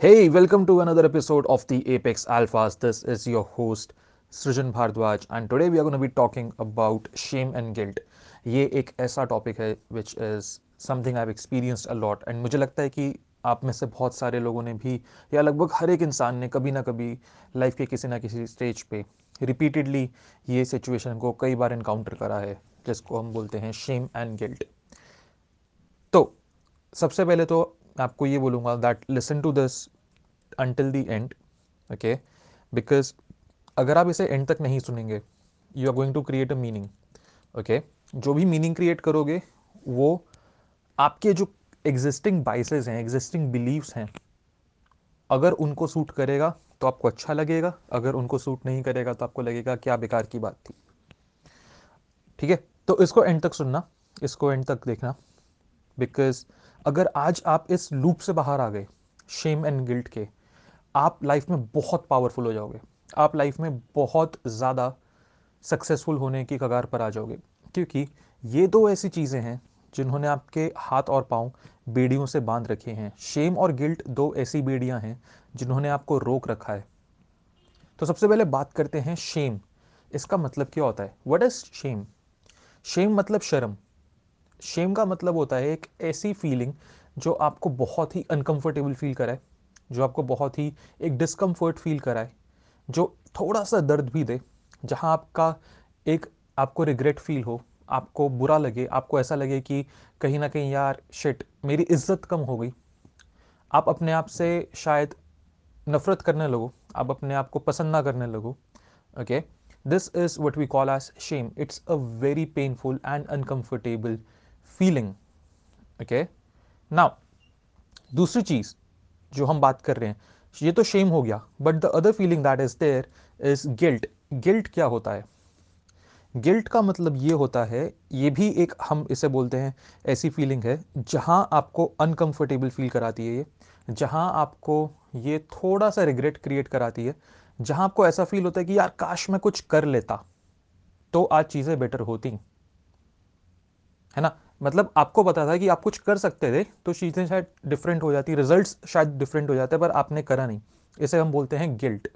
Hey, welcome to another episode of the Apex Alphas. This is your host Bhardwaj and today we are going to be talking about shame and guilt. ये एक ऐसा topic है is something I've experienced a lot and मुझे लगता है कि आप में से बहुत सारे लोगों ने भी या लगभग हर एक इंसान ने कभी ना कभी लाइफ के किसी ना किसी स्टेज पे रिपीटेडली ये सिचुएशन को कई बार इनकाउंटर करा है जिसको हम बोलते हैं शेम एंड गिल्ट तो सबसे पहले तो आपको ये बोलूँगा that listen to this until the end okay because अगर आप इसे एंड तक नहीं सुनेंगे you are going to create a meaning okay जो भी मीनिंग क्रिएट करोगे, वो आपके जो एग्जिस्टिंग बाइसेस हैं एग्जिस्टिंग बिलीव्स हैं, अगर उनको सूट करेगा तो आपको अच्छा लगेगा, अगर उनको सूट नहीं करेगा तो आपको लगेगा क्या बेकार की बात थी। ठीक है? तो इसको एंड तक सुनना, इसको एंड तक देखना बिकॉज़ अगर आज आप इस लूप से बाहर आ गए शेम एंड गिल्ट के, आप लाइफ में बहुत पावरफुल हो जाओगे। आप लाइफ में बहुत ज़्यादा सक्सेसफुल होने की कगार पर आ जाओगे। क्योंकि ये दो ऐसी चीज़ें हैं जिन्होंने आपके हाथ और पाँव बेड़ियों से बाँध रखे हैं। शेम और गिल्ट दो ऐसी बेड़ियाँ हैं जिन्होंने आपको रोक रखा है। तो सबसे पहले बात करते हैं शेम इसका मतलब क्या होता है? वट इज़ शेम शेम मतलब शर्म। शेम का मतलब होता है एक ऐसी फीलिंग जो आपको बहुत ही अनकंफर्टेबल फील कराए, जो आपको बहुत ही एक डिस्कम्फर्ट फील कराए, जो थोड़ा सा दर्द भी दे, जहाँ आपका एक आपको रिग्रेट फील हो, आपको बुरा लगे, आपको ऐसा लगे कि कहीं ना कहीं यार शिट मेरी इज़्ज़त कम हो गई। आप अपने आप से शायद नफरत करने लगो, आप अपने आप को पसंद ना करने लगो okay this is what we call as shame it's a very painful and uncomfortable feeling okay now दूसरी चीज़ जो हम बात कर रहे हैं, ये तो शेम हो गया but the other feeling that is there is guilt guilt क्या होता है? गिल्ट का मतलब ये होता है, ये भी एक हम इसे बोलते हैं, ऐसी फीलिंग है, जहाँ आपको अनकंफर्टेबल फील कराती है ये, जहाँ आपको ये थोड़ा सा रिग्रेट क्रिएट कराती है, जहाँ आपको ऐसा फील होता है कि यार, काश मैं कुछ कर लेता तो आज चीज़ें बेटर होती। है ना? मतलब आपको पता था कि आप कुछ कर सकते थे तो चीज़ें शायद डिफरेंट हो जाती रिजल्ट्स शायद डिफरेंट हो जाते, पर आपने करा नहीं। इसे हम बोलते हैं गिल्ट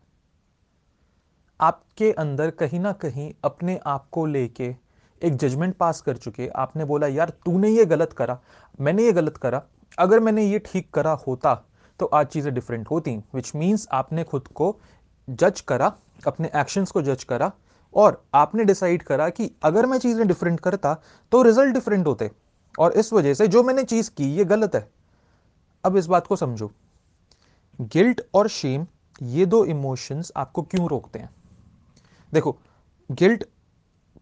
आपके अंदर कहीं ना कहीं अपने आप को लेके एक जजमेंट पास कर चुके, आपने बोला, यार, तूने ये गलत करा, मैंने ये गलत करा, अगर मैंने ये ठीक करा होता तो आज चीज़ें डिफरेंट होती विच मीन्स आपने खुद को जज करा, अपने एक्शंस को जज करा और आपने डिसाइड करा कि अगर मैं चीज़ें डिफरेंट करता तो रिज़ल्ट डिफरेंट होते। और इस वजह से जो मैंने चीज़ की, ये गलत है। अब इस बात को समझो। गिल्ट और शेम ये दो इमोशंस आपको क्यों रोकते हैं? देखो गिल्ट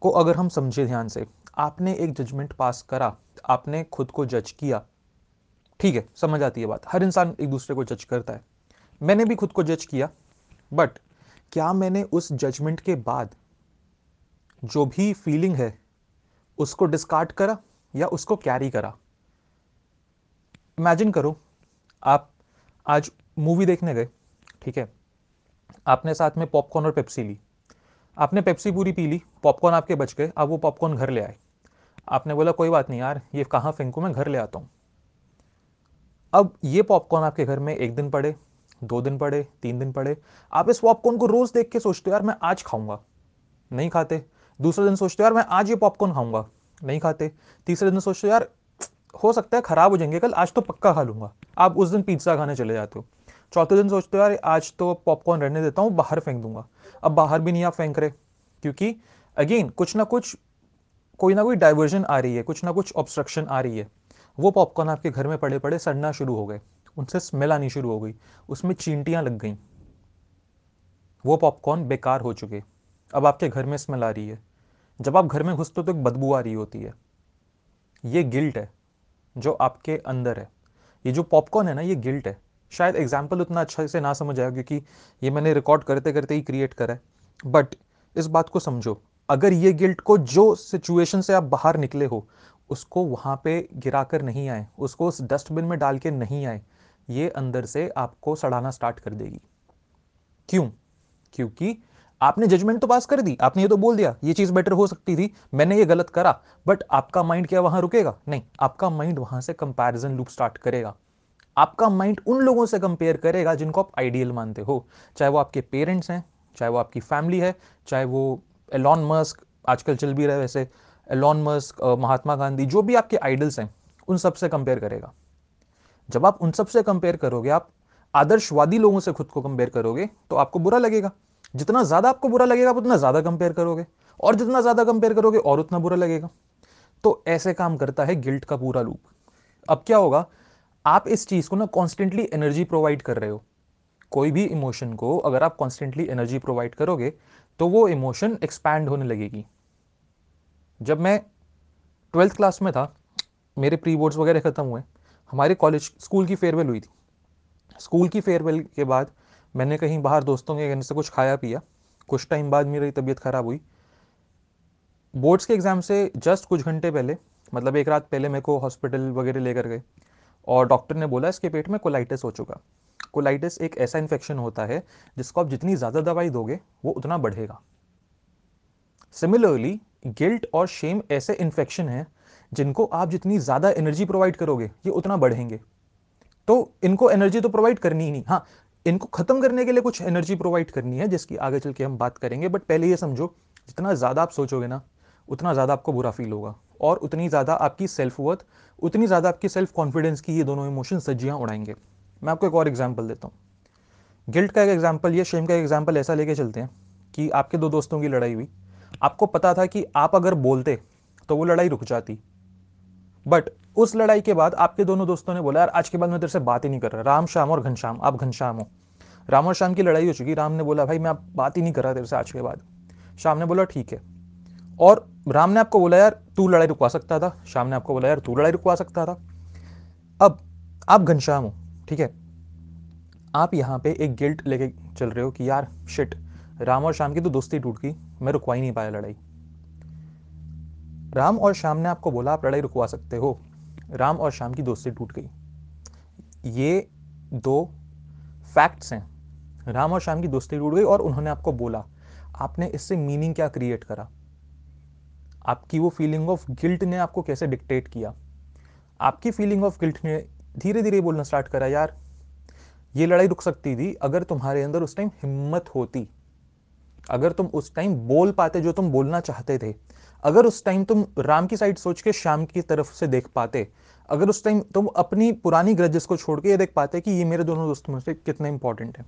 को अगर हम समझे ध्यान से, आपने एक जजमेंट पास करा, आपने खुद को जज किया, ठीक है, समझ आती है बात। हर इंसान एक दूसरे को जज करता है। मैंने भी खुद को जज किया बट क्या मैंने उस जजमेंट के बाद जो भी फीलिंग है, उसको डिस्कार्ड करा या उसको कैरी करा। इमेजिन करो, आप आज मूवी देखने गए, ठीक है? आपने साथ में पॉपकॉर्न और पेप्सी ली। आपने पेप्सी पूरी पी ली पॉपकॉर्न आपके बच गए, अब वो पॉपकॉर्न घर ले आए। आपने बोला, कोई बात नहीं यार, ये कहाँ फेंकू, मैं घर ले आता हूँ। अब ये पॉपकॉर्न आपके घर में एक दिन पड़े, दो दिन पड़े, तीन दिन पड़े। आप इस पॉपकॉर्न को रोज देख के सोचते हो, यार, मैं आज खाऊँगा। नहीं खाते दूसरे दिन सोचते हो, यार, मैं आज ये पॉपकॉर्न खाऊँगा, नहीं खाते। तीसरे दिन सोचते हो, यार, हो सकता है खराब हो जाएँगे, कल आज तो पक्का खा लूँगा। आप उस दिन पिज़्ज़ा खाने चले जाते हो। चौथे दिन सोचते हो, यार, आज तो पॉपकॉर्न रहने देता हूँ, बाहर फेंक दूँगा। अब बाहर भी नहीं आप फेंक रहे, क्योंकि अगेन कुछ ना कुछ, कोई ना कोई डाइवर्जन आ रही है, कुछ ना कुछ ऑब्स्ट्रक्शन आ रही है। वो पॉपकॉर्न आपके घर में पड़े पड़े सड़ना शुरू हो गए। उनसे स्मेल आनी शुरू हो गई। उसमें चींटियाँ लग गई। वो पॉपकॉर्न बेकार हो चुके। अब आपके घर में स्मेल आ रही है। जब आप घर में घुसते हो तो एक बदबू आ रही होती है। ये गिल्ट है, जो आपके अंदर है। ये जो पॉपकॉर्न है ना, ये गिल्ट है। शायद एग्ज़ाम्पल उतना अच्छा से ना समझ आया, क्योंकि ये मैंने रिकॉर्ड करते करते ही क्रिएट करा है। बट इस बात को समझो, अगर ये गिल्ट को जो सिचुएशन से आप बाहर निकले हो, उसको वहाँ पे गिरा कर नहीं आए, उसको उस डस्टबिन में डाल के नहीं आए, ये अंदर से आपको सड़ाना स्टार्ट कर देगी। क्यों? क्योंकि आपने जजमेंट तो पास कर दी, आपने ये तो बोल दिया, ये चीज़ बेटर हो सकती थी, मैंने ये गलत करा बट आपका माइंड क्या वहाँ रुकेगा? नहीं, आपका माइंड वहाँ से कंपैरिजन लूप स्टार्ट करेगा। आपका माइंड उन लोगों से कंपेयर करेगा जिनको आप आइडियल मानते हो। चाहे वो आपके पेरेंट्स हैं, चाहे वो आपकी फैमिली है, चाहे वो एलॉन मस्क आजकल चल भी रहे वैसे एलॉन मस्क महात्मा गांधी, जो भी आपके आइडल्स हैं, उन सबसे कंपेयर करेगा। जब आप उन सबसे कंपेयर करोगे, आप आदर्शवादी लोगों से खुद को कंपेयर करोगे तो आपको बुरा लगेगा। जितना ज़्यादा आपको बुरा लगेगा, आप उतना ज़्यादा कंपेयर करोगे। और जितना ज़्यादा कंपेयर करोगे, और उतना बुरा लगेगा। तो ऐसे काम करता है गिल्ट का पूरा लूप अब क्या होगा? आप इस चीज़ को ना कॉन्स्टेंटली एनर्जी प्रोवाइड कर रहे हो। कोई भी इमोशन को अगर आप कॉन्स्टेंटली एनर्जी प्रोवाइड करोगे तो वो इमोशन एक्सपैंड होने लगेगी। जब मैं ट्वेल्थ क्लास में था, मेरे प्री बोर्ड्स वगैरह ख़त्म हुए। हमारे कॉलेज स्कूल की फेयरवेल हुई थी। स्कूल की फेयरवेल के बाद मैंने कहीं बाहर दोस्तों के कहने से कुछ खाया पिया, कुछ टाइम बाद मेरी तबीयत ख़राब हुई। बोर्ड्स के एग्ज़ाम से जस्ट कुछ घंटे पहले मतलब एक रात पहले मेरे को हॉस्पिटल वगैरह लेकर गए और डॉक्टर ने बोला इसके पेट में कोलाइटिस हो चुका। कोलाइटिस एक ऐसा इन्फेक्शन होता है जिसको आप जितनी ज़्यादा दवाई दोगे, वो उतना बढ़ेगा। सिमिलरली गिल्ट और शेम ऐसे इन्फेक्शन हैं जिनको आप जितनी ज़्यादा एनर्जी प्रोवाइड करोगे, ये उतना बढ़ेंगे। तो इनको एनर्जी तो प्रोवाइड करनी ही नहीं। हाँ इनको ख़त्म करने के लिए कुछ एनर्जी प्रोवाइड करनी है, जिसकी आगे चल के हम बात करेंगे। बट पहले ये समझो, जितना ज़्यादा आप सोचोगे ना, उतना ज़्यादा आपको बुरा फील होगा। और उतनी ज़्यादा आपकी सेल्फ वर्थ उतनी ज़्यादा आपकी सेल्फ कॉन्फिडेंस की ये दोनों इमोशन सज्जियाँ उड़ाएँगे। मैं आपको एक और एग्ज़ाम्पल देता हूँ। गिल्ट का एक एग्ज़ाम्पल या शेम का एक एग्ज़ाम्पल ऐसा लेके चलते हैं कि आपके दो दोस्तों की लड़ाई हुई। आपको पता था कि आप अगर बोलते तो वो लड़ाई रुक जाती। बट उस लड़ाई के बाद आपके दोनों दोस्तों ने बोला, यार, आज के बाद मैं तेरे से बात ही नहीं कर रहा। राम, श्याम और घनश्याम आप घनश्याम हो। राम और श्याम की लड़ाई हो चुकी। राम ने बोला, भाई, मैं आप बात ही नहीं कर रहा तेरे से आज के बाद। श्याम ने बोला, ठीक है। और राम ने आपको बोला, यार, तू लड़ाई रुकवा सकता था। श्याम ने आपको बोला, यार, तू लड़ाई रुकवा सकता था। अब आप घनश्याम हो, ठीक है? आप यहाँ पे एक गिल्ट लेके चल रहे हो कि, यार शिट राम और श्याम की तो दोस्ती टूट गई। मैं रुकवा ही नहीं पाया लड़ाई। राम और श्याम ने आपको बोला, आप लड़ाई रुकवा सकते हो। राम और श्याम की दोस्ती टूट गई। ये दो फैक्ट्स हैं। राम और श्याम की दोस्ती टूट गई और उन्होंने आपको बोला, आपने इससे मीनिंग क्या क्रिएट करा? आपकी वो फीलिंग ऑफ़ गिल्ट ने आपको कैसे डिक्टेट किया? आपकी फीलिंग ऑफ़ गिल्ट ने धीरे धीरे बोलना स्टार्ट करा, यार, ये लड़ाई रुक सकती थी अगर तुम्हारे अंदर उस टाइम हिम्मत होती। अगर तुम उस टाइम बोल पाते जो तुम बोलना चाहते थे अगर उस टाइम तुम राम की साइड सोच के श्याम की तरफ़ से देख पाते, अगर उस टाइम तुम अपनी पुरानी ग्रजेस को छोड़ के ये देख पाते कि ये मेरे दोनों दोस्तों में से कितने इंपॉर्टेंट है।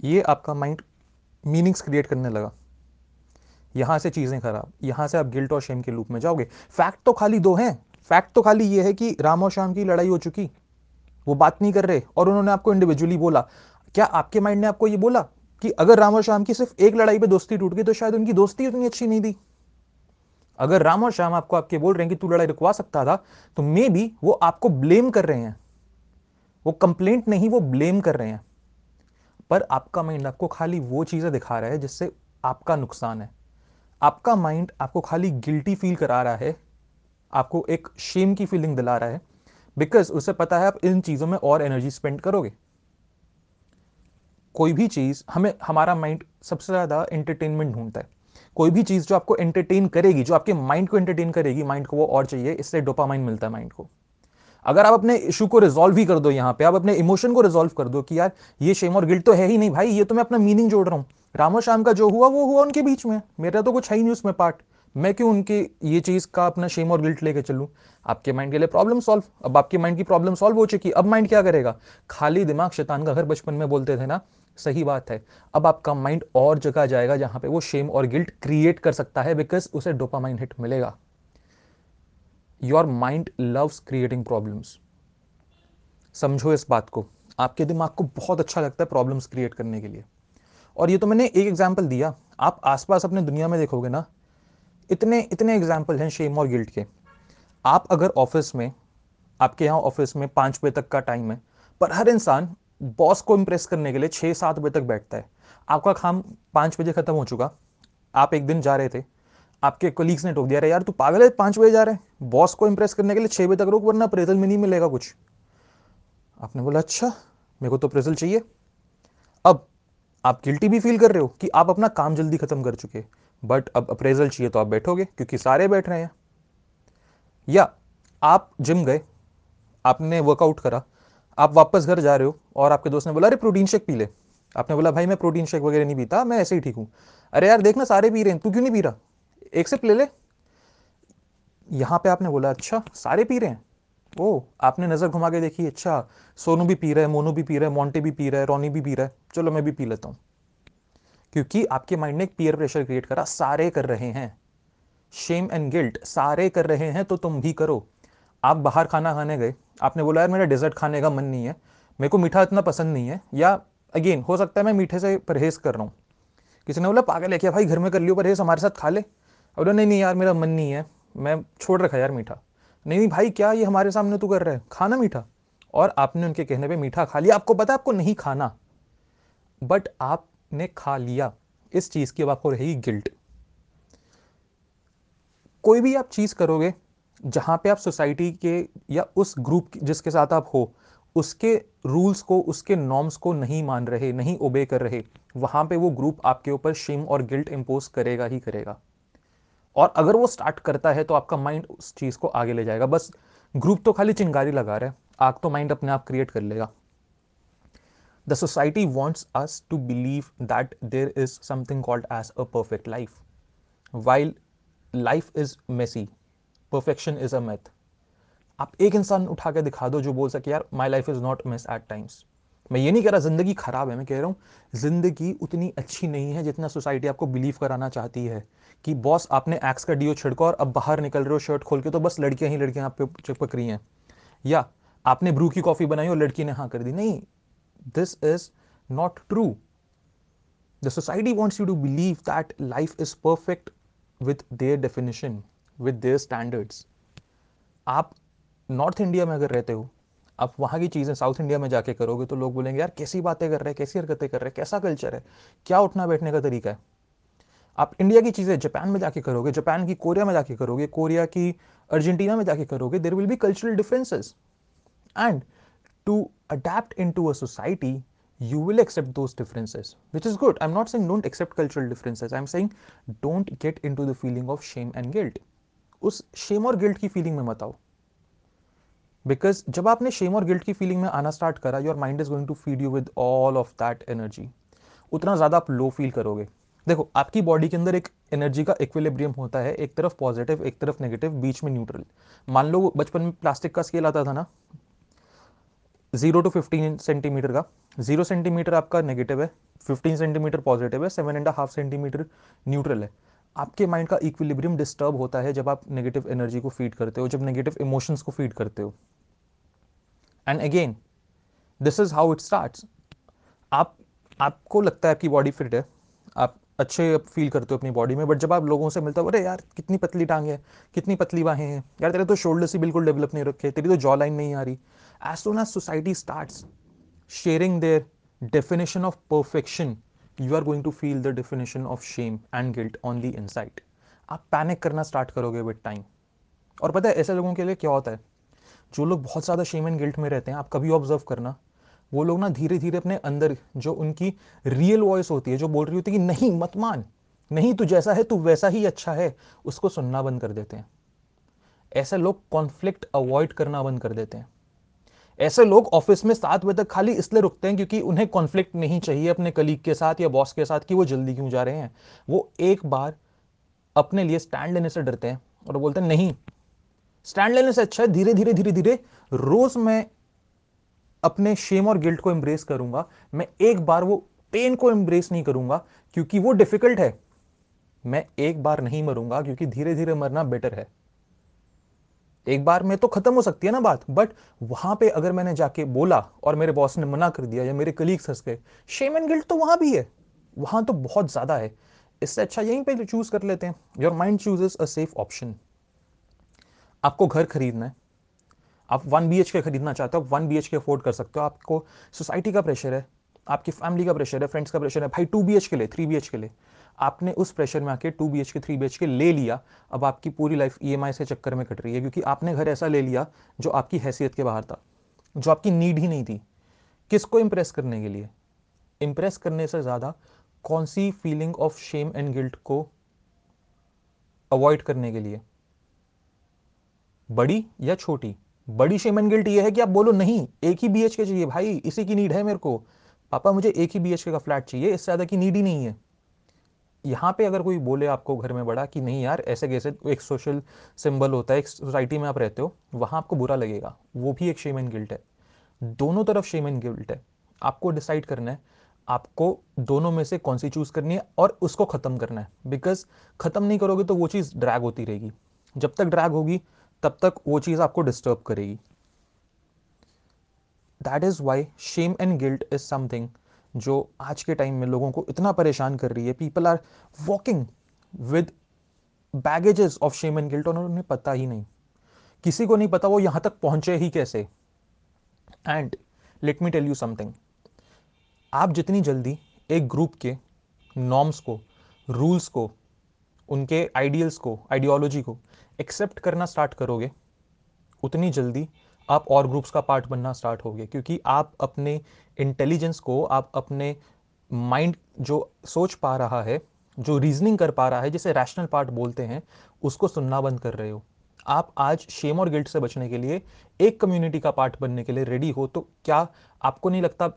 ये आपका माइंड मीनिंग्स क्रिएट करने लगा। यहाँ से चीज़ें खराब, यहाँ से आप गिल्ट और शेम के लूप में जाओगे। फैक्ट तो खाली दो हैं। फैक्ट तो खाली ये है कि राम और श्याम की लड़ाई हो चुकी। वो बात नहीं कर रहे और उन्होंने आपको इंडिविजुअली बोला। क्या आपके माइंड ने आपको ये बोला कि अगर राम और श्याम की सिर्फ़ एक लड़ाई पे दोस्ती टूट गई तो शायद उनकी दोस्ती उतनी अच्छी नहीं थी? अगर राम और श्याम आपको आपके बोल रहे हैं कि तू लड़ाई रुकवा सकता था तो मे बी वो आपको ब्लेम कर रहे हैं। वो कंप्लेंट नहीं, वो ब्लेम कर रहे हैं। पर आपका माइंड आपको खाली वो चीज़ें दिखा रहा है जिससे आपका नुकसान है। आपका माइंड आपको खाली गिल्टी फील करा रहा है। आपको एक शेम की फीलिंग दिला रहा है। बिकॉज़ उसे पता है आप इन चीज़ों में और एनर्जी स्पेंड करोगे। कोई भी चीज़ हमें, हमारा माइंड सबसे ज़्यादा एंटरटेनमेंट ढूंढता है। कोई भी चीज़ जो आपको एंटरटेन करेगी, जो आपके माइंड को एंटरटेन करेगी माइंड को वो और चाहिए, इससे डोपामाइन मिलता है माइंड को। अगर आप अपने इशू को रिजोल्व ही कर दो यहाँ पे, आप अपने इमोशन को रिजोल्व कर दो कि यार, ये शेम और गिल्ट तो है ही नहीं, भाई, ये तो मैं अपना मीनिंग जोड़ रहा हूँ। राम शाम का जो हुआ, वो हुआ उनके बीच में। मेरा तो कुछ है ही नहीं उसमें पार्ट मैं क्यों उनके ये चीज़ का अपना शेम और गिल्ट लेके चलूँ? आपके माइंड के लिए प्रॉब्लम सॉल्व अब आपके माइंड की प्रॉब्लम सॉल्व हो चुकी। अब माइंड क्या करेगा? खाली दिमाग शैतान का घर बचपन में बोलते थे ना सही बात है। अब आपका माइंड और जगह जाएगा जहाँ पे वो शेम और गिल्ट क्रिएट कर सकता है बिकॉज़ उसे डोपामाइन हिट मिलेगा। Your mind loves creating problems समझो इस बात को। आपके दिमाग को बहुत अच्छा लगता है प्रॉब्लम्स क्रिएट करने के लिए। और ये तो मैंने एक एग्ज़ाम्पल दिया। आप आसपास अपने दुनिया में देखोगे ना, इतने इतने एग्ज़ाम्पल हैं शेम और गिल्ट के। आप अगर ऑफ़िस में, आपके यहाँ ऑफ़िस में पाँच बजे तक का टाइम है, पर हर इंसान बॉस को इंप्रेस करने के लिए छः सात बजे तक बैठता है। आपका काम पाँच बजे खत्म हो चुका। आप एक दिन जा रहे थे। आपके कोलीग्स ने टोक दिया यार, तू पागल है, पाँच बजे जा रहे बॉस को इंप्रेस करने के लिए छः बजे तक रुक, वरना अप्रेजल में नहीं मिलेगा कुछ। आपने बोला अच्छा मेरे को तो प्रेजल चाहिए। अब आप गिल्टी भी फील कर रहे हो कि आप अपना काम जल्दी खत्म कर चुके बट अब अप्रेजल चाहिए तो आप बैठोगे, क्योंकि सारे बैठ रहे हैं। या आप जिम गए, आपने वर्कआउट करा आप वापस घर जा रहे हो और आपके दोस्त ने बोला, अरे प्रोटीन शेक पी ले। आपने बोला, भाई, मैं प्रोटीन शेक वगैरह नहीं पीता, मैं ऐसे ही ठीक हूँ। अरे यार, देखना, सारे पी रहे हैं, तू क्यों नहीं पी रहा? एक सिप ले ले। यहाँ पे आपने बोला अच्छा सारे पी रहे हैं? ओ, आपने नज़र घुमा के देखी अच्छा सोनू भी पी रहा है, मोनू भी पी रहा है मोन्टे भी पी रहा है, रोनी भी पी रहा है। चलो, मैं भी पी लेता हूँ। क्योंकि आपके माइंड ने एक पीयर प्रेशर क्रिएट करा, सारे कर रहे हैं। शेम एंड गिल्ट सारे कर रहे हैं तो तुम भी करो। आप बाहर खाना खाने गए, आपने बोला, यार, मेरा डेजर्ट खाने का मन नहीं है, मेरे को मीठा इतना पसंद नहीं है। या अगेन हो सकता है मैं मीठे से परहेज कर रहा हूँ। किसी ने बोला, पागल है क्या भाई, घर में कर लियो परहेज, हमारे साथ खा ले। और नहीं नहीं यार, मेरा मन नहीं है, मैं छोड़ रखा यार मीठा। नहीं नहीं भाई, क्या ये हमारे सामने तू कर रहा है? खाना मीठा। और आपने उनके कहने पे मीठा खा लिया। आपको पता है, आपको नहीं खाना बट आपने खा लिया। इस चीज़ की अब आपको रहेगी गिल्ट। कोई भी आप चीज़ करोगे जहाँ पे आप सोसाइटी के या उस ग्रुप जिसके साथ आप हो, उसके रूल्स को, उसके नॉर्म्स को नहीं मान रहे, नहीं ओबे कर रहे, वहाँ पे वो ग्रुप आपके ऊपर शेम और गिल्ट इम्पोज करेगा ही करेगा। और अगर वो स्टार्ट करता है तो आपका माइंड उस चीज़ को आगे ले जाएगा। बस ग्रुप तो खाली चिंगारी लगा रहा है, आग तो माइंड अपने आप क्रिएट कर लेगा। The society wants us to believe that there is something called as a perfect life while life is messy perfection is a myth आप एक इंसान उठा के दिखा दो जो बोल सके, यार my life is not messy at times मैं ये नहीं कह रहा ज़िंदगी खराब है, मैं कह रहा हूँ ज़िंदगी उतनी अच्छी नहीं है जितना सोसाइटी आपको बिलीव कराना चाहती है कि बॉस आपने एक्स का डीओ छिड़को और अब बाहर निकल रहे हो शर्ट खोल के तो बस लड़कियाँ ही लड़कियाँ आप पे चिपक रही हैं। या आपने ब्रू की कॉफ़ी बनाई और लड़की ने हाँ कर दी। नहीं this is not true the society wants you to believe that life is perfect with their definition with their standards आप नॉर्थ इंडिया में अगर रहते हो, आप वहाँ की चीज़ें साउथ इंडिया में जाके करोगे तो लोग बोलेंगे, यार, कैसी बातें कर रहे हैं, कैसी हरकतें कर रहे हैं, कैसा कल्चर है? क्या उठना बैठने का तरीका है? आप इंडिया की चीज़ें जापान में जाके करोगे जापान की कोरिया में जाके करोगे कोरिया की अर्जेंटीना में जाके करोगे there will be cultural differences and to adapt in to a society you will you will accept those differences, which is good. I'm not saying don't accept cultural differences. I'm saying don't get into the feeling of shame and guilt. उस shame और guilt की feeling में मत आओ। Because जब आपने Shem और guilt की फीलिंग में आना स्टार्ट करा your mind is going to feed you with all of that energy उतना ज़्यादा आप लो फील करोगे। देखो, आपकी बॉडी के अंदर एक एनर्जी का इक्विलिब्रियम होता है, एक तरफ़ पॉजिटिव एक तरफ़ नेगेटिव बीच में न्यूट्रल मान लो बचपन में प्लास्टिक का स्केल आता था ना ज़ीरो टू फिफ्टीन सेंटीमीटर का। ज़ीरो सेंटीमीटर आपका नेगेटिव है फिफ्टीन सेंटीमीटर पॉजिटिव है seven and half centimetre neutral है। आपके माइंड का इक्विलिब्रियम डिस्टर्ब होता है जब आप नेगेटिव एनर्जी को फ़ीड करते हो, जब नेगेटिव इमोशंस को फ़ीड करते हो। And again this is how it start आप, आपको लगता है आपकी बॉडी फिट है, आप अच्छे फील करते हो अपनी बॉडी में बट जब आप लोगों से मिलते हो, अरे यार, कितनी पतली टांग है, कितनी पतली बाहें हैं, यार तेरे तो शोल्डर से बिल्कुल डेवलप नहीं रखे, तेरी तो जॉ लाइन नहीं आ रही। As soon as society start sharing their definition of perfection you are going to feel the definition of shame and guilt on the insight आप पैनिक करना स्टार्ट करोगे विद टाइम और पता है, ऐसे लोगों के लिए क्या होता है? जो लोग बहुत ज़्यादा शेम एंड गिल्ट में रहते हैं, आप कभी ऑब्ज़र्व करना, वो लोग ना धीरे धीरे अपने अंदर जो उनकी रियल वॉइस होती है, जो बोल रही होती है कि नहीं, मत मान, नहीं, तू जैसा है, तू वैसा ही अच्छा है, उसको सुनना बंद कर देते हैं। ऐसे लोग कॉन्फ्लिक्ट अवॉइड करना बंद कर देते हैं। ऐसे लोग ऑफ़िस में सात बजे तक खाली इसलिए रुकते हैं क्योंकि उन्हें कॉन्फ्लिक्ट नहीं चाहिए अपने कलीग के साथ या बॉस के साथ कि वो जल्दी क्यों जा रहे हैं। वो एक बार अपने लिए स्टैंड लेने से डरते हैं और बोलते हैं, नहीं स्टैंड लेने से अच्छा है, धीरे धीरे धीरे धीरे, रोज मैं अपने शेम और गिल्ट को एम्ब्रेस करूँगा। मैं एक बार वो पेन को एम्ब्रेस नहीं करूँगा क्योंकि वो डिफ़िकल्ट है। मैं एक बार नहीं मरूँगा क्योंकि धीरे धीरे मरना बेटर है। एक बार में तो खत्म हो सकती है ना बात बट वहाँ पे अगर मैंने जाके बोला और मेरे बॉस ने मना कर दिया या मेरे कलीग्स हंस गए शेम एंड गिल्ट तो वहाँ भी है। वहाँ तो बहुत ज़्यादा है। इससे अच्छा यहीं पे चूज़ कर लेते हैं। Your mind chooses a safe option आपको घर खरीदना है। आप वन बी के खरीदना चाहते हो, आप वन बी के अफोर्ड कर सकते हो। आपको सोसाइटी का प्रेशर है, आपकी फैमिली का प्रेशर है फ्रेंड्स का प्रेशर है। भाई टू बी के लिए थ्री बी के लिए आपने उस प्रेशर में आके two B H K three B H K ले लिया, अब आपकी पूरी लाइफ ई एम आई से चक्कर में कट रही है, क्योंकि आपने घर ऐसा ले लिया जो आपकी हैसियत के बाहर था, जो आपकी नीड ही नहीं थी। किसको इंप्रेस करने के लिए? इंप्रेस करने से ज़्यादा कौन सी feeling of shame and guilt को अवॉइड करने के लिए? बड़ी या छोटी? बड़ी शेम एंड गिल्ट ये है कि आप बोलो, नहीं, एक ही बी के चाहिए, भाई, इसी की नीड है मेरे को। पापा, मुझे एक ही बी का फ्लैट चाहिए, इससे ज़्यादा की नीड ही नहीं है। यहाँ पे अगर कोई बोले आपको घर में बड़ा कि नहीं यार, ऐसे कैसे एक सोशल सिंबल होता है, एक सोसाइटी में आप रहते हो, वहाँ आपको बुरा लगेगा। वो भी एक शेम एंड गिल्ट है। दोनों तरफ़ शेम एंड गिल्ट है। आपको डिसाइड करना है, आपको दोनों में से कौन सी चूज़ करनी है और उसको खत्म करना है। बिकॉज़ खत्म नहीं करोगे तो वो चीज़ ड्रैग होती रहेगी। जब तक ड्रैग होगी, तब तक वो चीज़ आपको डिस्टर्ब करेगी। That is why shame and guilt is something जो आज के टाइम में लोगों को इतना परेशान कर रही है। People are walking with baggages of shame and guilt और उन्हें पता ही नहीं। किसी को नहीं पता वो यहाँ तक पहुँचे ही कैसे। And let me tell you something आप जितनी जल्दी एक ग्रुप के नॉर्म्स को रूल्स को, उनके आइडियल्स को आइडियोलॉजी को एक्सेप्ट करना स्टार्ट करोगे, उतनी जल्दी आप और ग्रुप्स का पार्ट बनना स्टार्ट हो गए क्योंकि आप अपने इंटेलिजेंस को, आप अपने माइंड जो सोच पा रहा है, जो रीजनिंग कर पा रहा है, जिसे रैशनल पार्ट बोलते हैं, उसको सुनना बंद कर रहे हो। आप आज शेम और गिल्ट से बचने के लिए, एक कम्युनिटी का पार्ट बनने के लिए रेडी हो तो क्या आपको नहीं लगता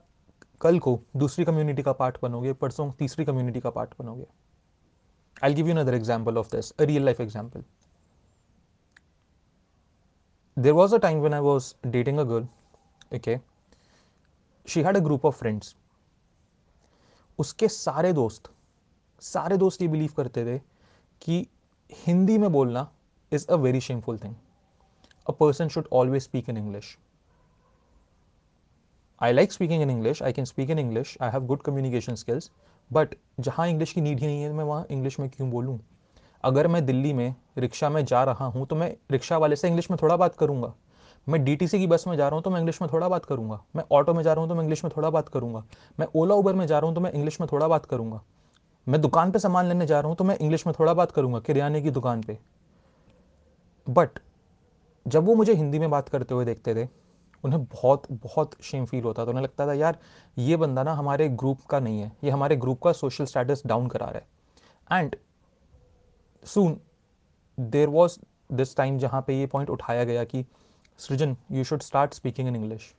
कल को दूसरी कम्युनिटी का पार्ट बनोगे, परसों तीसरी कम्युनिटी का पार्ट बनोगे? I give you another example of this real life example there was a time when I was dating a girl. Okay. She had a group of friends. उसके सारे दोस्त सारे दोस्त ये बिलीव करते थे कि हिंदी में बोलना is a very shameful thing a person should always speak in English I like speaking in English I can speak in English I have good communication skills but जहाँ इंग्लिश की नीड ही नहीं है, मैं वहाँ इंग्लिश में क्यों बोलूँ अगर मैं दिल्ली में रिक्शा में जा रहा हूँ तो मैं रिक्शा वाले से इंग्लिश में थोड़ा बात करूँगा। मैं डीटीसी की बस में जा रहा हूँ तो मैं इंग्लिश में थोड़ा बात करूँगा। मैं ऑटो में जा रहा हूँ तो मैं इंग्लिश में थोड़ा बात करूँगा। मैं ओला उबर में जा रहा हूँ तो मैं इंग्लिश में थोड़ा बात करूँगा। मैं दुकान पे सामान लेने जा रहा हूँ तो मैं इंग्लिश में थोड़ा बात करूँगा, किराने की दुकान पे। बट जब वो मुझे हिंदी में बात करते हुए देखते थे, उन्हें बहुत बहुत शेम फील होता था। उन्हें लगता था, यार, ये बंदा ना हमारे ग्रुप का नहीं है। ये हमारे ग्रुप का सोशल स्टेटस डाउन करा रहा है। And soon there was this time जहाँ पे ये पॉइंट उठाया गया कि, Srijan you should start speaking in English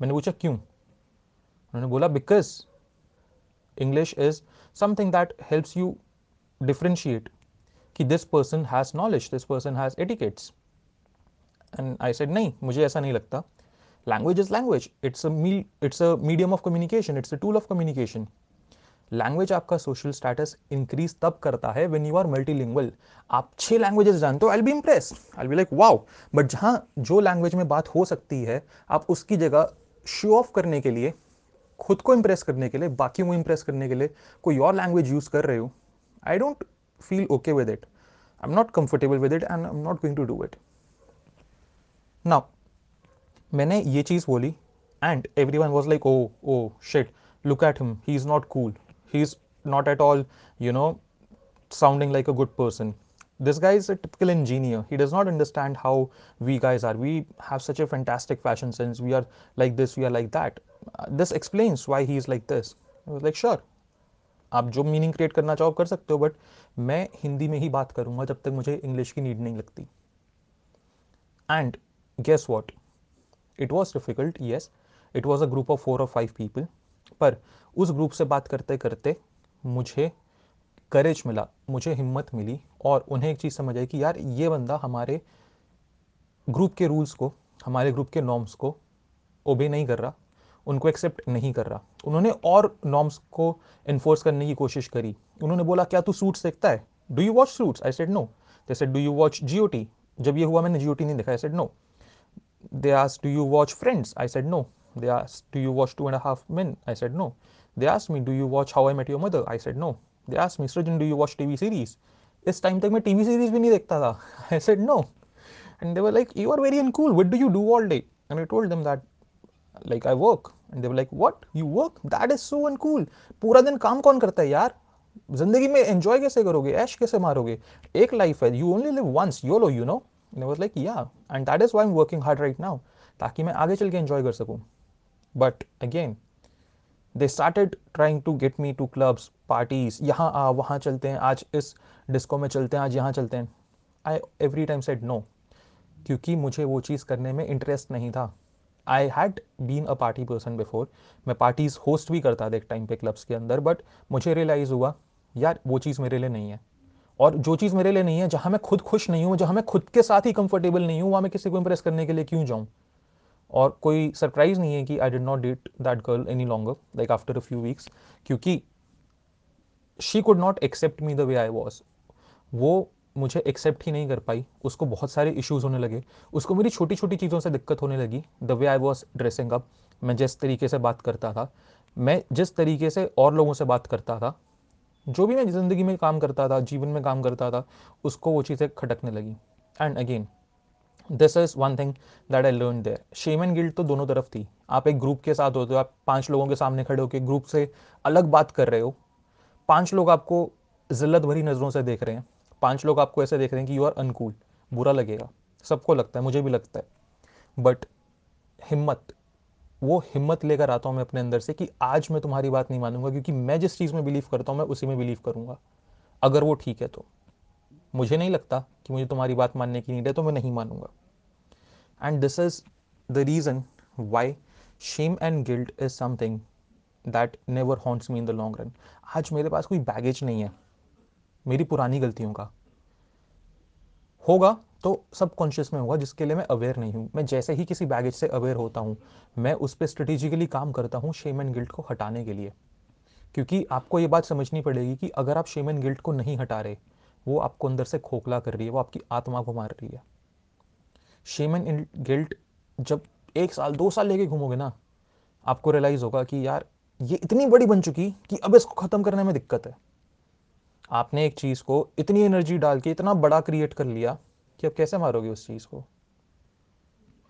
मैंने पूछा, क्यों? उन्होंने बोला because English is something that helps you differentiate कि this person has knowledge this person has etiquettes and I said नहीं, मुझे ऐसा नहीं लगता। Language is language it's it's a medium of communication it's a tool of communication language आपका social status increase तब करता है व्हेन यू आर मल्टीलिंगुअल आप छह लैंग्वेजेस जानते हो I be impress I be like wow but जहाँ जो लैंग्वेज में बात हो सकती है, आप उसकी जगह शो ऑफ़ करने के लिए, खुद को इंप्रेस करने के लिए, बाकी को इंप्रेस करने के लिए कोई और लैंग्वेज यूज़ कर रहे हो I don't feel okay with it I am not comfortable with it and I am not going to do it now मैंने ये चीज़ बोली and everyone was like oh oh shit look at him he is not cool he's not at all you know sounding like a good person this guy is a typical engineer he does not understand how we guys are we have such a fantastic fashion sense we are like this we are like that uh, this explains why he is like this i was like sure आप जो meaning create करना चाहो कर सकते हो but मैं हिंदी में ही बात करूंगा जब तक मुझे इंग्लिश की नीड नहीं लगती and guess what it was difficult yes it was a group of four और फाइव पीपल पर उस ग्रुप से बात करते करते मुझे करेज मिला, मुझे हिम्मत मिली और उन्हें एक चीज़ समझ आई कि यार ये बंदा हमारे ग्रुप के रूल्स को, हमारे ग्रुप के नॉर्म्स को ओबे नहीं कर रहा, उनको एक्सेप्ट नहीं कर रहा। उन्होंने और नॉर्म्स को इन्फोर्स करने की कोशिश करी। उन्होंने बोला, क्या तू सूट्स देखता है? Do you watch Suits I said no they said do you watch Jio जब ये हुआ, मैंने जियो नहीं देखा। I said no they us do you watch Friends I said no They asked, Do you watch Two and a Half Men? I said, No. They asked me, Do you watch How I Met Your Mother? I said, No. They asked me, Srijan, do you watch TV series? इस time तक मैं TV series भी नहीं देखता था. I said no and they were like you are very uncool what do you do all day and I told them that like I work and they were like what you work that is so uncool पूरा दिन काम कौन करता है यार? ज़िंदगी में enjoy कैसे करोगे? ऐश कैसे मारोगे? एक लाइफ है. You only live once YOLO you know and was like yeah and that is why I am working hard right now ताकि मैं आगे चल के एंजॉय कर सकूँ। But again, they started trying to get me to clubs, parties, यहाँ आ, वहाँ चलते हैं, आज इस डिस्को में चलते हैं, आज यहाँ चलते हैं। I every time said no क्योंकि मुझे वो चीज़ करने में इंटरेस्ट नहीं था। I had been a party person before मैं पार्टीज़ होस्ट भी करता था एक टाइम पे क्लब्स के अंदर बट मुझे रियलाइज़ हुआ, यार वो चीज़ मेरे लिए नहीं है। और जो चीज़ मेरे लिए नहीं है, जहाँ मैं खुद खुश नहीं हूँ, जहाँ मैं खुद के साथ ही कंफर्टेबल नहीं हूँ, वहाँ मैं किसी को इंप्रेस करने के लिए क्यों जाऊँ? और कोई सरप्राइज़ नहीं है कि I did not date that girl any longer like after a few weeks क्योंकि she could not accept me the way I was वो मुझे एक्सेप्ट ही नहीं कर पाई। उसको बहुत सारे इश्यूज़ होने लगे। उसको मेरी छोटी छोटी चीज़ों से दिक्कत होने लगी। The way I was dressing up मैं जिस तरीके से बात करता था, मैं जिस तरीके से और लोगों से बात करता था, जो भी मैं ज़िंदगी में काम करता था, जीवन में काम करता था, उसको वो चीज़ें खटकने लगी। And again this is one thing that I learn there shame and guilt तो दोनों तरफ़ थी। आप एक ग्रुप के साथ होते हो, आप पाँच लोगों के सामने खड़े होकर ग्रुप से अलग बात कर रहे हो। पाँच लोग आपको जिल्लत भरी नज़रों से देख रहे हैं। पाँच लोग आपको ऐसे देख रहे हैं कि यू आर अनकूल बुरा लगेगा। सबको लगता है, मुझे भी लगता है। बट हिम्मत, वो हिम्मत लेकर आता हूँ मैं अपने अंदर से कि आज मैं तुम्हारी बात नहीं मानूँगा, क्योंकि मैं जिस चीज़ में बिलीव करता हूँ, मैं उसी में बिलीव करूँगा। अगर वो ठीक है तो। मुझे नहीं लगता कि मुझे तुम्हारी बात मानने की नीड है तो मैं नहीं मानूँगा। And this is the reason why shame and guilt is something that never haunts me in the long run आज मेरे पास कोई बैगेज नहीं है। मेरी पुरानी गलतियों का। होगा तो सब कॉन्शियस में होगा, जिसके लिए मैं अवेयर नहीं हूँ। मैं जैसे ही किसी बैगेज से अवेयर होता हूँ, मैं उस पर स्ट्रेटेजिकली काम करता हूँ शेम एंड गिल्ट को हटाने के लिए। क्योंकि आपको ये बात समझनी पड़ेगी कि अगर आप शेम एंड गिल्ट को नहीं हटा रहे, वो आपको अंदर से खोखला कर रही है, वो आपकी आत्मा को मार रही है। शेम एंड गिल्ट जब एक साल, दो साल लेके घूमोगे ना, आपको रियलाइज़ होगा कि यार, ये इतनी बड़ी बन चुकी कि अब इसको ख़त्म करने में दिक्कत है। आपने एक चीज़ को इतनी एनर्जी डाल के, इतना बड़ा क्रिएट कर लिया कि अब कैसे मारोगे उस चीज़ को?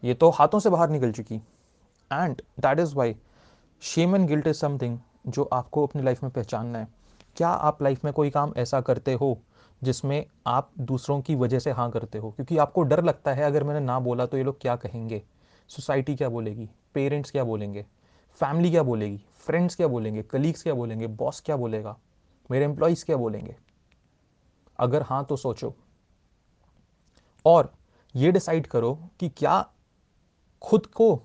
ये तो हाथों से बाहर निकल चुकी। And that is why shame and guilt is something जो आपको अपनी लाइफ में पहचानना है। क्या आप लाइफ में कोई काम ऐसा करते हो जिसमें आप दूसरों की वजह से हाँ करते हो? क्योंकि आपको डर लगता है, अगर मैंने ना बोला तो ये लोग क्या कहेंगे? सोसाइटी क्या बोलेगी? पेरेंट्स क्या बोलेंगे? फैमिली क्या बोलेगी? फ्रेंड्स क्या बोलेंगे? कलीग्स क्या बोलेंगे? बॉस क्या बोलेगा? मेरे एम्प्लॉयज़ क्या बोलेंगे? अगर हाँ तो सोचो। और ये डिसाइड करो कि क्या खुद को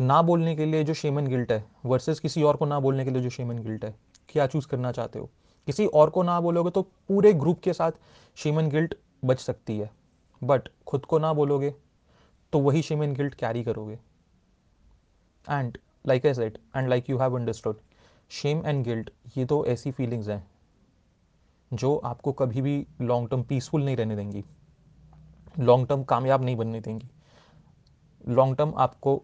ना बोलने के लिए जो शेमन गिल्ट है वर्सेस किसी और को ना बोलने के लिए जो शेमन गिल्ट है, क्या चूज़ करना चाहते हो? किसी और को ना बोलोगे तो पूरे ग्रुप के साथ शेमन गिल्ट बच सकती है। बट खुद को ना बोलोगे तो वही शेमन गिल्ट कैरी करोगे। And like I said and like you have understood shame and guilt ये तो ऐसी फीलिंग्स हैं जो आपको कभी भी लॉन्ग टर्म पीसफुल नहीं रहने देंगी। लॉन्ग टर्म कामयाब नहीं बनने देंगी। लॉन्ग टर्म आपको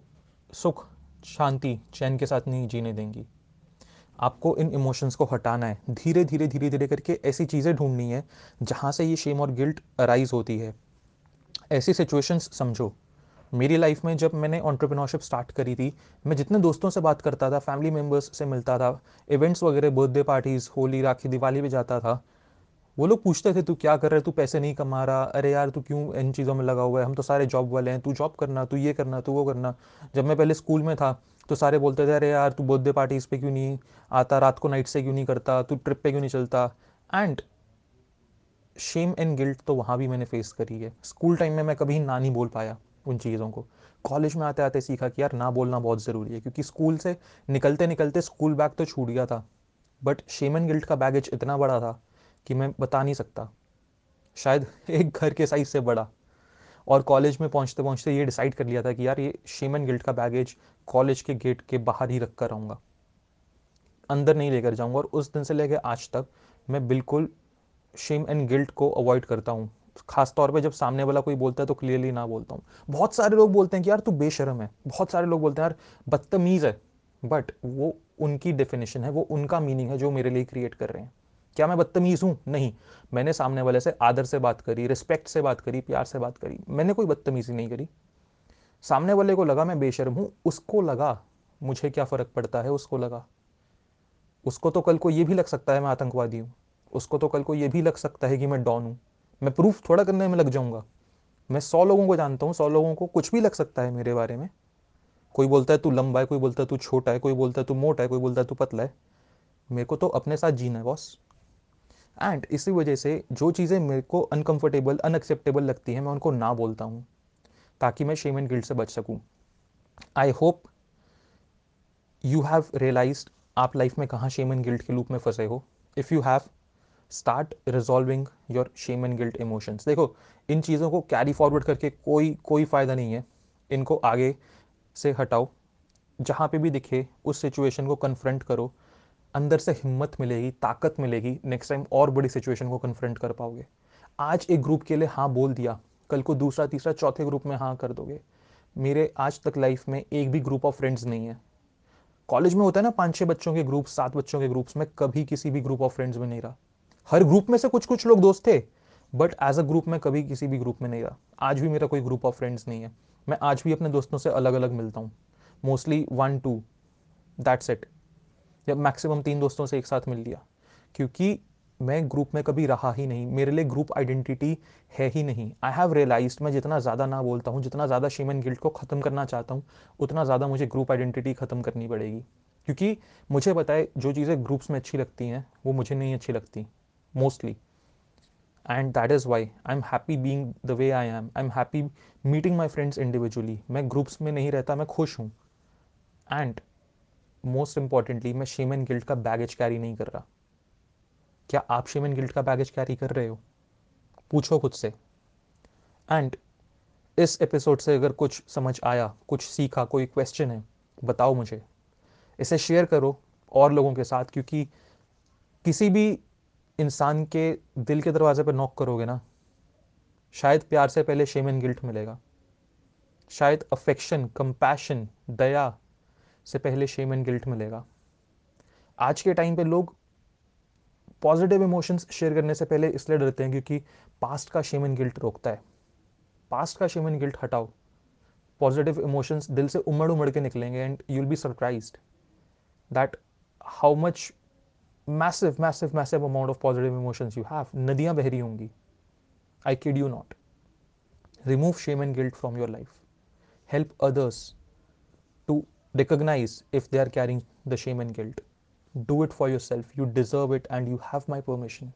सुख, शांति, चैन के साथ नहीं जीने देंगी। आपको इन इमोशंस को हटाना है। धीरे धीरे धीरे धीरे करके ऐसी चीज़ें ढूंढनी है जहाँ से ये शेम और गिल्ट अराइज होती है। ऐसी सिचुएशंस समझो। मेरी लाइफ में जब मैंने ऑन्टरप्रिनोरशिप स्टार्ट करी थी, मैं जितने दोस्तों से बात करता था फैमिली मेंबर्स से मिलता था इवेंट्स वगैरह बर्थडे पार्टीज़ होली, राखी, दिवाली भी जाता था, वो लोग पूछते थे, तू क्या कर रहा है? तू पैसे नहीं कमा रहा। अरे यार, तू क्यों इन चीज़ों में लगा हुआ है? हम तो सारे जॉब वाले हैं। तू जॉब करना, तू ये करना, तू वो करना। जब मैं पहले स्कूल में था तो सारे बोलते थे, अरे यार, तू बर्थडे पार्टीज़ पे क्यों नहीं आता? रात को नाइट से क्यों नहीं करता? तू ट्रिप पे क्यों नहीं चलता? एंड शेम एंड गिल्ट तो वहाँ भी मैंने फेस करी है। स्कूल टाइम में मैं कभी ना नहीं बोल पाया उन चीज़ों को। कॉलेज में आते आते सीखा कि यार, ना बोलना बहुत ज़रूरी है, क्योंकि स्कूल से निकलते निकलते स्कूल बैग तो छूट गया था। बट शेम एंड गिल्ट का बैगेज इतना बड़ा था कि मैं बता नहीं सकता। शायद एक घर के साइज़ से बड़ा। और कॉलेज में पहुँचते पहुँचते ये डिसाइड कर लिया था कि यार ये शेम एंड गिल्ट का बैगेज कॉलेज के गेट के बाहर ही रख कर रहूँगा अंदर नहीं लेकर जाऊँगा और उस दिन से लेकर आज तक मैं बिल्कुल शेम एंड गिल्ट को अवॉइड करता हूँ। खास तौर पे जब सामने वाला कोई बोलता है तो क्लियरली ना बोलता हूँ। बहुत सारे लोग बोलते हैं कि यार तू बेशरम है। बहुत सारे लोग बोलते हैं, यार, बदतमीज़ है। बट वो उनकी डेफिनेशन है, वो उनका मीनिंग है जो मेरे लिए क्रिएट कर रहे हैं। क्या मैं बदतमीज़ हूँ? नहीं। मैंने सामने वाले से आदर से बात करी रिस्पेक्ट से बात करी, प्यार से बात करी। मैंने कोई बदतमीज़ी नहीं करी। सामने वाले को लगा मैं बेशर्म हूँ। उसको लगा मुझे क्या फ़र्क पड़ता है? उसको लगा। उसको तो कल को ये भी लग सकता है मैं आतंकवादी हूँ। उसको तो कल को ये भी लग सकता है कि मैं डॉन हूँ। मैं प्रूफ थोड़ा करने में लग जाऊँगा। मैं सौ लोगों को जानता हूँ। सौ लोगों को कुछ भी लग सकता है मेरे बारे में। कोई बोलता है तू लंबा है, कोई बोलता है तू छोटा है, कोई बोलता है तू मोटा है, कोई बोलता है तू पतला है। मेरे को तो अपने साथ जीना है, बॉस। एंड इसी वजह से जो चीज़ें मेरे को अनकंफर्टेबल अनएक्सेप्टेबल लगती हैं, मैं उनको ना बोलता हूँ, ताकि मैं शेम एंड गिल्ट से बच सकूँ। I hope you have realize आप लाइफ में कहाँ शेम एंड गिल्ट के लूप में फंसे हो। If you have start resolving your shame and guilt emotions देखो, इन चीज़ों को कैरी फॉरवर्ड करके कोई कोई फ़ायदा नहीं है। इनको आगे से हटाओ। जहाँ पे भी दिखे, उस सिचुएशन को कन्फ्रंट करो। अंदर से हिम्मत मिलेगी, ताकत मिलेगी नेक्स्ट टाइम और बड़ी सिचुएशन को कन्फ्रंट कर पाओगे। आज एक ग्रुप के लिए हाँ बोल दिया, कल को दूसरा, तीसरा, चौथे ग्रुप में हाँ कर दोगे। मेरे आज तक लाइफ में एक भी ग्रुप ऑफ़ फ्रेंड्स नहीं है। कॉलेज में होता है ना, पाँच छः बच्चों के ग्रुप सात बच्चों के ग्रुप्स में कभी किसी भी ग्रुप ऑफ़ फ्रेंड्स में नहीं रहा। हर ग्रुप में से कुछ कुछ लोग दोस्त थे बट एज अ ग्रुप में कभी किसी भी ग्रुप में नहीं रहा। आज भी मेरा कोई ग्रुप ऑफ़ फ्रेंड्स नहीं है। मैं आज भी अपने दोस्तों से अलग अलग मिलता हूँ। Mostly one two that's it या मैक्सिमम तीन दोस्तों से एक साथ मिल लिया। क्योंकि मैं ग्रुप में कभी रहा ही नहीं, मेरे लिए ग्रुप आइडेंटिटी है ही नहीं। आई हैव रियलाइज़ मैं जितना ज़्यादा ना बोलता हूँ, जितना ज़्यादा शेमन गिल्ट को ख़त्म करना चाहता हूँ, उतना ज़्यादा मुझे ग्रुप आइडेंटिटी ख़त्म करनी पड़ेगी। क्योंकि मुझे पता है, जो चीज़ें ग्रुप्स में अच्छी लगती हैं, वो मुझे नहीं अच्छी लगती mostly and that is why I am happy being the way I am I am happy meeting my friends individually मैं ग्रुप्स में नहीं रहता, मैं खुश हूँ। एंड मोस्ट इंपॉर्टेंटली मैं शेम एंड गिल्ट का बैगेज कैरी नहीं कर रहा। क्या आप शेम एंड गिल्ट का बैगेज कैरी कर रहे हो? पूछो खुद से। एंड इस एपिसोड से अगर कुछ समझ आया, कुछ सीखा, कोई क्वेश्चन है, बताओ मुझे। इसे शेयर करो और लोगों के साथ, क्योंकि किसी भी इंसान के दिल के दरवाजे पर नॉक करोगे ना, शायद प्यार से पहले शेम एंड गिल्ट मिलेगा। शायद अफेक्शन कंपैशन दया से पहले शेम एंड गिल्ट मिलेगा। आज के टाइम पे लोग पॉजिटिव इमोशंस शेयर करने से पहले इसलिए डरते हैं क्योंकि पास्ट का शेम एंड गिल्ट रोकता है। पास्ट का शेम एंड गिल्ट हटाओ। पॉजिटिव इमोशंस दिल से उमड़ उमड़ के निकलेंगे and you'll be surprise that how much massive massive massive amount of positive emotions you have नदियाँ बह रही होंगी। I kid you not remove shame and guilt from your life help others recognize if they are carrying the shame and guilt. Do it for yourself. You deserve it and you have my permission.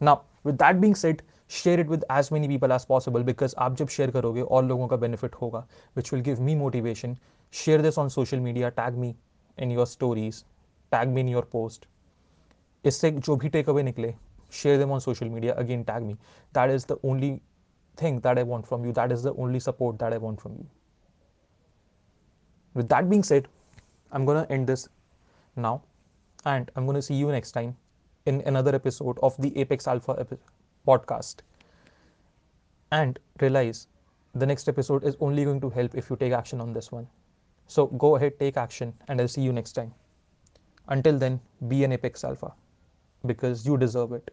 Now, with that being said, share it with as many people as possible because आप जब share करोगे और लोगों का benefit होगा which will give me motivation. Share this on social media, tag me in your stories, tag me in your post. इससे जो भी टेक अवे निकले share them on social media again tag me that is the only thing that i want from you that is the only support that i want from you with that being said, I'm going to end this now and I'm going to see you next time in another episode of the Apex Alpha podcast. And realize the next episode is only going to help if you take action on this one. So go ahead, take action, and I'll see you next time. Until then, be an Apex Alpha because you deserve it.